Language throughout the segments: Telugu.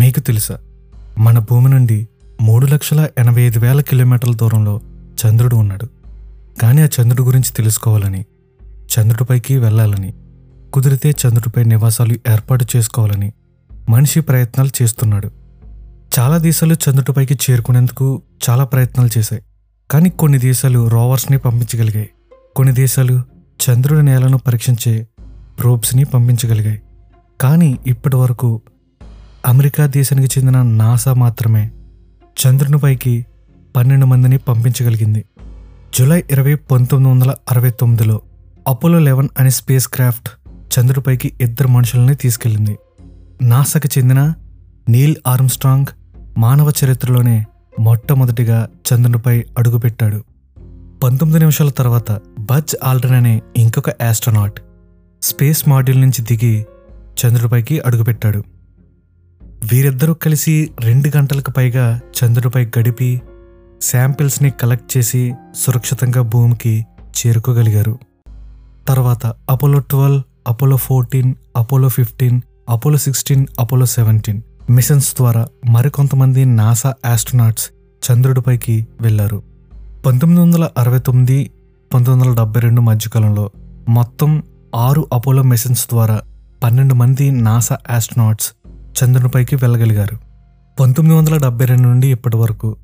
మీకు తెలుసా? మన భూమి నుండి మూడు లక్షల ఎనభై ఐదు వేల కిలోమీటర్ల దూరంలో చంద్రుడు ఉన్నాడు. కానీ ఆ చంద్రుడి గురించి తెలుసుకోవాలని చంద్రుడిపైకి వెళ్ళాలని కుదిరితే చంద్రుడిపై నివాసాలు ఏర్పాటు చేసుకోవాలని మనిషి ప్రయత్నాలు చేస్తున్నాడు. చాలా దేశాలు చంద్రుడిపైకి చేరుకునేందుకు చాలా ప్రయత్నాలు చేశాయి. కానీ కొన్ని దేశాలు రోవర్స్ని పంపించగలిగాయి. కొన్ని దేశాలు చంద్రుడి నేలను పరీక్షించే ప్రోబ్స్ని పంపించగలిగాయి. కానీ ఇప్పటి వరకు అమెరికా దేశానికి చెందిన నాసా మాత్రమే చంద్రునిపైకి పన్నెండు మందిని పంపించగలిగింది. జూలై ఇరవై పంతొమ్మిది వందల అరవై తొమ్మిదిలో అపోలో లెవెన్ అనే స్పేస్ క్రాఫ్ట్ చంద్రుడిపైకి ఇద్దరు మనుషుల్ని తీసుకెళ్ళింది. నాసాకి చెందిన నీల్ ఆర్మ్స్ట్రాంగ్ మానవ చరిత్రలోనే మొట్టమొదటిగా చంద్రునిపై అడుగుపెట్టాడు. పంతొమ్మిది నిమిషాల తర్వాత బజ్ ఆల్డన్ అనే ఇంకొక ఆస్ట్రోనాట్ స్పేస్ మాడ్యూల్ నుంచి దిగి చంద్రుడిపైకి అడుగుపెట్టాడు. వీరిద్దరూ కలిసి రెండు గంటలకు పైగా చంద్రుడిపై గడిపి శాంపిల్స్ని కలెక్ట్ చేసి సురక్షితంగా భూమికి చేరుకోగలిగారు. తర్వాత Apollo twelve Apollo fourteen Apollo fifteen Apollo sixteen Apollo seventeen missions ద్వారా మరికొంతమంది నాసా ఆస్ట్రోనాట్స్ చంద్రుడిపైకి వెళ్ళారు పంతొమ్మిది వందల అరవై తొమ్మిది పంతొమ్మిది వందల డెబ్బై రెండు మధ్యకాలంలో మొత్తం ఆరు అపోలో మిషన్స్ ద్వారా పన్నెండు మంది నాసా ఆస్ట్రోనాట్స్ చంద్రునిపైకి వెళ్ళగలిగారు. పంతొమ్మిది వందల డెబ్బై రెండు నుండి ఇప్పటి వరకు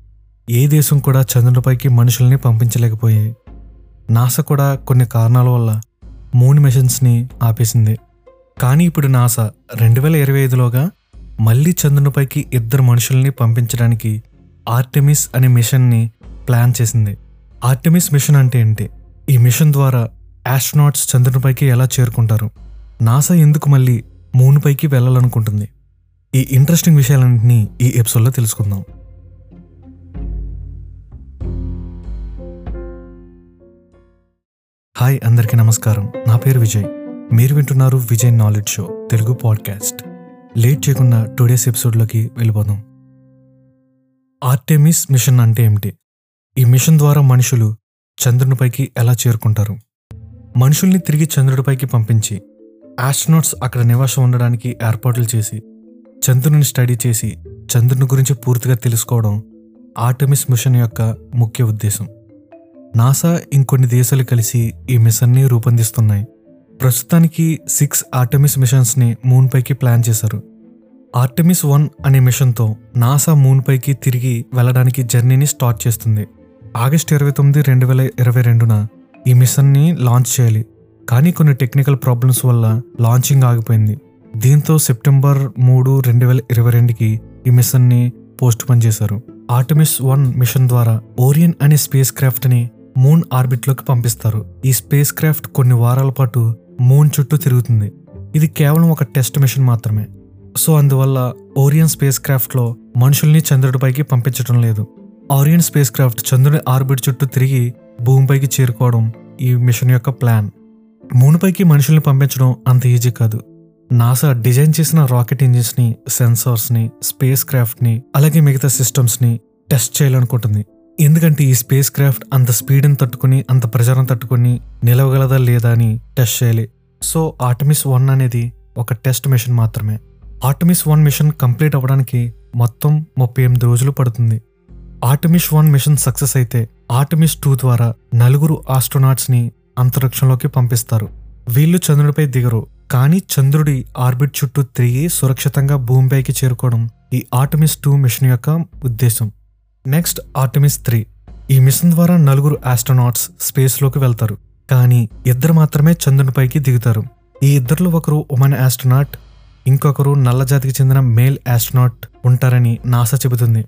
ఏ దేశం కూడా చంద్రునిపైకి మనుషుల్ని పంపించలేకపోయాయి. నాసా కూడా కొన్ని కారణాల వల్ల మూన్ మిషన్స్ని ఆపేసింది. కానీ ఇప్పుడు నాసా రెండు వేల ఇరవై ఐదులోగా మళ్ళీ చంద్రునిపైకి ఇద్దరు మనుషుల్ని పంపించడానికి ఆర్టెమిస్ అనే మిషన్ని ప్లాన్ చేసింది. ఆర్టెమిస్ మిషన్ అంటే ఏంటి? ఈ మిషన్ ద్వారా ఆస్ట్రోనాట్స్ చంద్రునిపైకి ఎలా చేరుకుంటారు? నాసా ఎందుకు మళ్ళీ మూన్పైకి వెళ్ళాలనుకుంటుంది? ఈ ఇంట్రెస్టింగ్ విషయాలన్నింటినీ ఈ ఎపిసోడ్లో తెలుసుకుందాం. హాయ్ అందరికీ నమస్కారం. నా పేరు విజయ్. మీరు వింటున్నారు Vijay knowledge show Telugu podcast late చేయకుండా టుడేస్ ఎపిసోడ్లోకి వెళ్ళిపోదాం. ఆర్టెమిస్ మిషన్ అంటే ఏమిటి? ఈ మిషన్ ద్వారా మనుషులు చంద్రునిపైకి ఎలా చేరుకుంటారు? మనుషుల్ని తిరిగి చంద్రుడిపైకి పంపించి ఆస్ట్రోనాట్స్ అక్కడ నివాసం ఉండడానికి ఏర్పాట్లు చేసి చంద్రుని స్టడీ చేసి చంద్రుని గురించి పూర్తిగా తెలుసుకోవడం ఆర్టమిస్ మిషన్ యొక్క ముఖ్య ఉద్దేశం. నాసా ఇంకొన్ని దేశాలు కలిసి ఈ మిషన్ని రూపొందిస్తున్నాయి. ప్రస్తుతానికి సిక్స్ ఆర్టమిస్ మిషన్స్ని మూన్పైకి ప్లాన్ చేశారు. ఆర్టమిస్ వన్ అనే మిషన్తో నాసా మూన్పైకి తిరిగి వెళ్ళడానికి జర్నీని స్టార్ట్ చేస్తుంది. ఆగస్టు ఇరవై తొమ్మిది రెండు వేల ఇరవై రెండున ఈ మిషన్ని లాంచ్ చేయాలి. కానీ కొన్ని టెక్నికల్ ప్రాబ్లమ్స్ వల్ల లాంచింగ్ ఆగిపోయింది. దీంతో సెప్టెంబర్ మూడు రెండు వేల ఇరవై రెండుకి ఈ మిషన్ని పోస్ట్ పోన్ చేశారు. ఆర్టమిస్ వన్ మిషన్ ద్వారా ఓరియన్ అనే స్పేస్ క్రాఫ్ట్ని మూన్ ఆర్బిట్లోకి పంపిస్తారు. ఈ స్పేస్ క్రాఫ్ట్ కొన్ని వారాల పాటు మూన్ చుట్టూ తిరుగుతుంది. ఇది కేవలం ఒక టెస్ట్ మిషన్ మాత్రమే. సో అందువల్ల ఓరియన్ స్పేస్ క్రాఫ్ట్లో మనుషుల్ని చంద్రుడిపైకి పంపించడం లేదు. ఆరియన్ స్పేస్ క్రాఫ్ట్ చంద్రుడి ఆర్బిట్ చుట్టూ తిరిగి భూమిపైకి చేరుకోవడం ఈ మిషన్ యొక్క ప్లాన్. మూనుపైకి మనుషుల్ని పంపించడం అంత ఈజీ కాదు. నాసా డిజైన్ చేసిన రాకెట్ ఇంజిన్స్ని సెన్సార్స్ని స్పేస్ క్రాఫ్ట్ని అలాగే మిగతా సిస్టమ్స్ని టెస్ట్ చేయాలనుకుంటుంది. ఎందుకంటే ఈ స్పేస్ క్రాఫ్ట్ అంత స్పీడ్ని తట్టుకుని అంత ప్రెజర్ని తట్టుకుని నిలవగలదా లేదా అని టెస్ట్ చేయాలి. సో ఆర్టమిస్ వన్ అనేది ఒక టెస్ట్ మిషన్ మాత్రమే. ఆర్టమిస్ వన్ మిషన్ కంప్లీట్ అవ్వడానికి మొత్తం ముప్పై ఎనిమిది రోజులు పడుతుంది. ఆర్టమిస్ వన్ మిషన్ సక్సెస్ అయితే ఆర్టమిస్ టూ ద్వారా నలుగురు ఆస్ట్రోనాట్స్ని అంతరిక్షంలోకి పంపిస్తారు. వీళ్ళు చంద్రుడిపై దిగరు. కానీ చంద్రుడి ఆర్బిట్ చుట్టూ తిరిగి సురక్షితంగా భూమిపైకి చేరుకోవడం ఈ ఆర్టమిస్ టూ మిషన్ యొక్క ఉద్దేశం. Next Artemis three. ఈ మిషన్ ద్వారా నలుగురు ఆస్ట్రోనాట్స్ స్పేస్లోకి వెళ్తారు కానీ ఇద్దరు మాత్రమే చంద్రునిపైకి దిగుతారు. ఈ ఇద్దరిలో ఒకరు ఉమెన్ ఆస్ట్రోనాట్ ఇంకొకరు నల్ల జాతికి చెందిన మేల్ ఆస్ట్రోనాట్ ఉంటారని నాసా చెబుతుంది.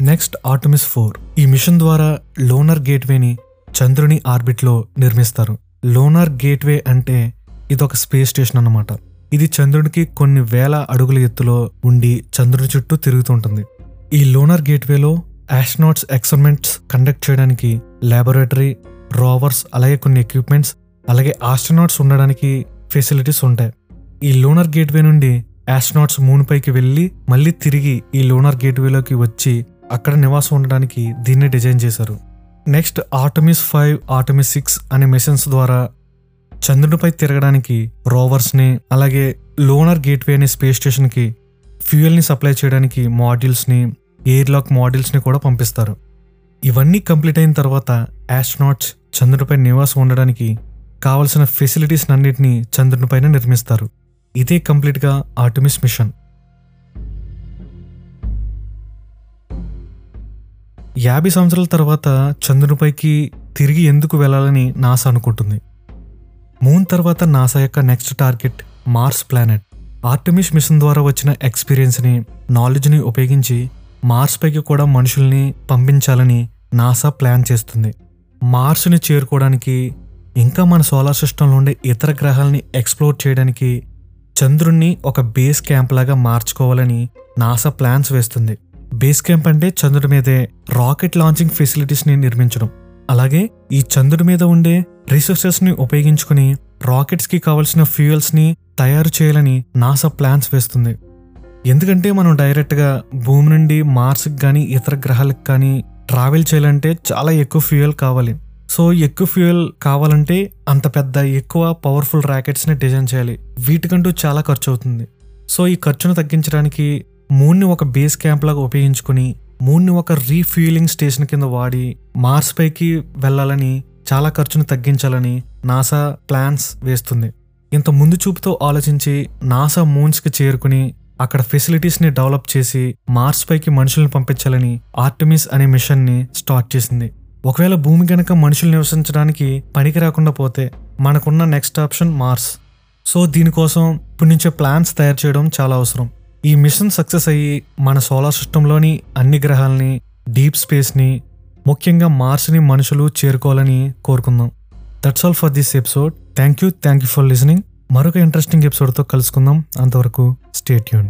Next Artemis four. ఈ మిషన్ ద్వారా లోనర్ గేట్వేని చంద్రుని ఆర్బిట్లో నిర్మిస్తారు. లోనార్ గేట్వే అంటే ఇదొక స్పేస్ స్టేషన్ అన్నమాట. ఇది చంద్రుడికి కొన్ని వేల అడుగుల ఎత్తులో ఉండి చంద్రుడి చుట్టూ తిరుగుతుంటుంది ఈ లోనర్ గేట్వేలో ఆస్ట్రోనాట్స్ ఎక్స్పెరిమెంట్స్ కండక్ట్ చేయడానికి లాబొరేటరీ రోవర్స్ అలాగే కొన్ని ఎక్విప్మెంట్స్ అలాగే ఆస్ట్రోనాట్స్ ఉండడానికి ఫెసిలిటీస్ ఉంటాయి. ఈ లోనర్ గేట్వే నుండి ఆస్ట్రోనాట్స్ మూన్ పైకి వెళ్ళి మళ్ళీ తిరిగి ఈ లోనర్ గేట్వేలోకి వచ్చి అక్కడ నివాసం ఉండడానికి దీన్ని డిజైన్ చేశారు. Next Artemis five Artemis six అనే మిషన్స్ ద్వారా చంద్రునిపై తిరగడానికి రోవర్స్ని అలాగే లోనర్ గేట్వే అనే స్పేస్ స్టేషన్కి ఫ్యూయల్ని సప్లై చేయడానికి మాడ్యూల్స్ని ఎయిర్లాక్ మాడ్యూల్స్ని కూడా పంపిస్తారు. ఇవన్నీ కంప్లీట్ అయిన తర్వాత ఆస్ట్రోనాట్స్ చంద్రుడిపై నివాసం ఉండడానికి కావలసిన ఫెసిలిటీస్ అన్నింటినీ చంద్రునిపైన నిర్మిస్తారు. ఇదే కంప్లీట్గా ఆటోమిస్ మిషన్. యాభై సంవత్సరాల తర్వాత చంద్రునిపైకి తిరిగి ఎందుకు వెళ్ళాలని నాసా అనుకుంటుంది. మూన్ తర్వాత నాసా యొక్క next target Mars planet Artemis mission ద్వారా వచ్చిన ఎక్స్పీరియన్స్ని నాలెడ్జ్ని ఉపయోగించి మార్స్ పైకి కూడా మనుషుల్ని పంపించాలని నాసా ప్లాన్ చేస్తుంది. మార్స్ని చేరుకోవడానికి ఇంకా మన సోలార్ సిస్టంలో ఉండే ఇతర గ్రహాలని ఎక్స్ప్లోర్ చేయడానికి చంద్రుణ్ణి ఒక బేస్ క్యాంప్ లాగా మార్చుకోవాలని నాసా ప్లాన్స్ వేస్తుంది. బేస్ క్యాంప్ అంటే చంద్రుడి మీదే రాకెట్ లాంచింగ్ ఫెసిలిటీస్ని నిర్మించడం. అలాగే ఈ చంద్రుడి మీద ఉండే రిసోర్సెస్ని ఉపయోగించుకుని రాకెట్స్కి కావలసిన ఫ్యూయల్స్ని తయారు చేయాలని నాసా ప్లాన్స్ వేస్తుంది. ఎందుకంటే మనం డైరెక్ట్గా భూమి నుండి మార్స్కి కానీ ఇతర గ్రహాలకు కానీ ట్రావెల్ చేయాలంటే చాలా ఎక్కువ ఫ్యూయల్ కావాలి. సో ఎక్కువ ఫ్యూయల్ కావాలంటే అంత పెద్ద ఎక్కువ పవర్ఫుల్ ర్యాకెట్స్ని డిజైన్ చేయాలి. వీటికంటూ చాలా ఖర్చు అవుతుంది సో ఈ ఖర్చును తగ్గించడానికి మూన్ని ఒక బేస్ క్యాంప్ లాగా ఉపయోగించుకుని మూన్ని ఒక రీఫ్యూలింగ్ స్టేషన్ కింద వాడి మార్స్ పైకి వెళ్ళాలని చాలా ఖర్చును తగ్గించాలని నాసా ప్లాన్స్ వేస్తుంది. ఇంత ముందు చూపుతో ఆలోచించి నాసా మూన్స్కి చేరుకుని అక్కడ ఫెసిలిటీస్ని డెవలప్ చేసి మార్స్ పైకి మనుషుల్ని పంపించాలని ఆర్టమిస్ అనే మిషన్ని స్టార్ట్ చేసింది. ఒకవేళ భూమి గనక మనుషులు నివసించడానికి పనికి రాకుండా పోతే మనకున్న నెక్స్ట్ ఆప్షన్ మార్స్. సో దీనికోసం ఇప్పటి నుంచే ప్లాన్స్ తయారు చేయడం చాలా అవసరం. ఈ మిషన్ సక్సెస్ అయ్యి మన సోలార్ సిస్టంలోని అన్ని గ్రహాలని డీప్ స్పేస్ని ముఖ్యంగా మార్స్ని మనుషులు చేరుకోవాలని కోరుకుందాం. That's all for this episode thank you thank you for listening మరొక ఇంట్రెస్టింగ్ ఎపిసోడ్తో కలుసుకుందాం. అంతవరకు స్టేట్ యూన్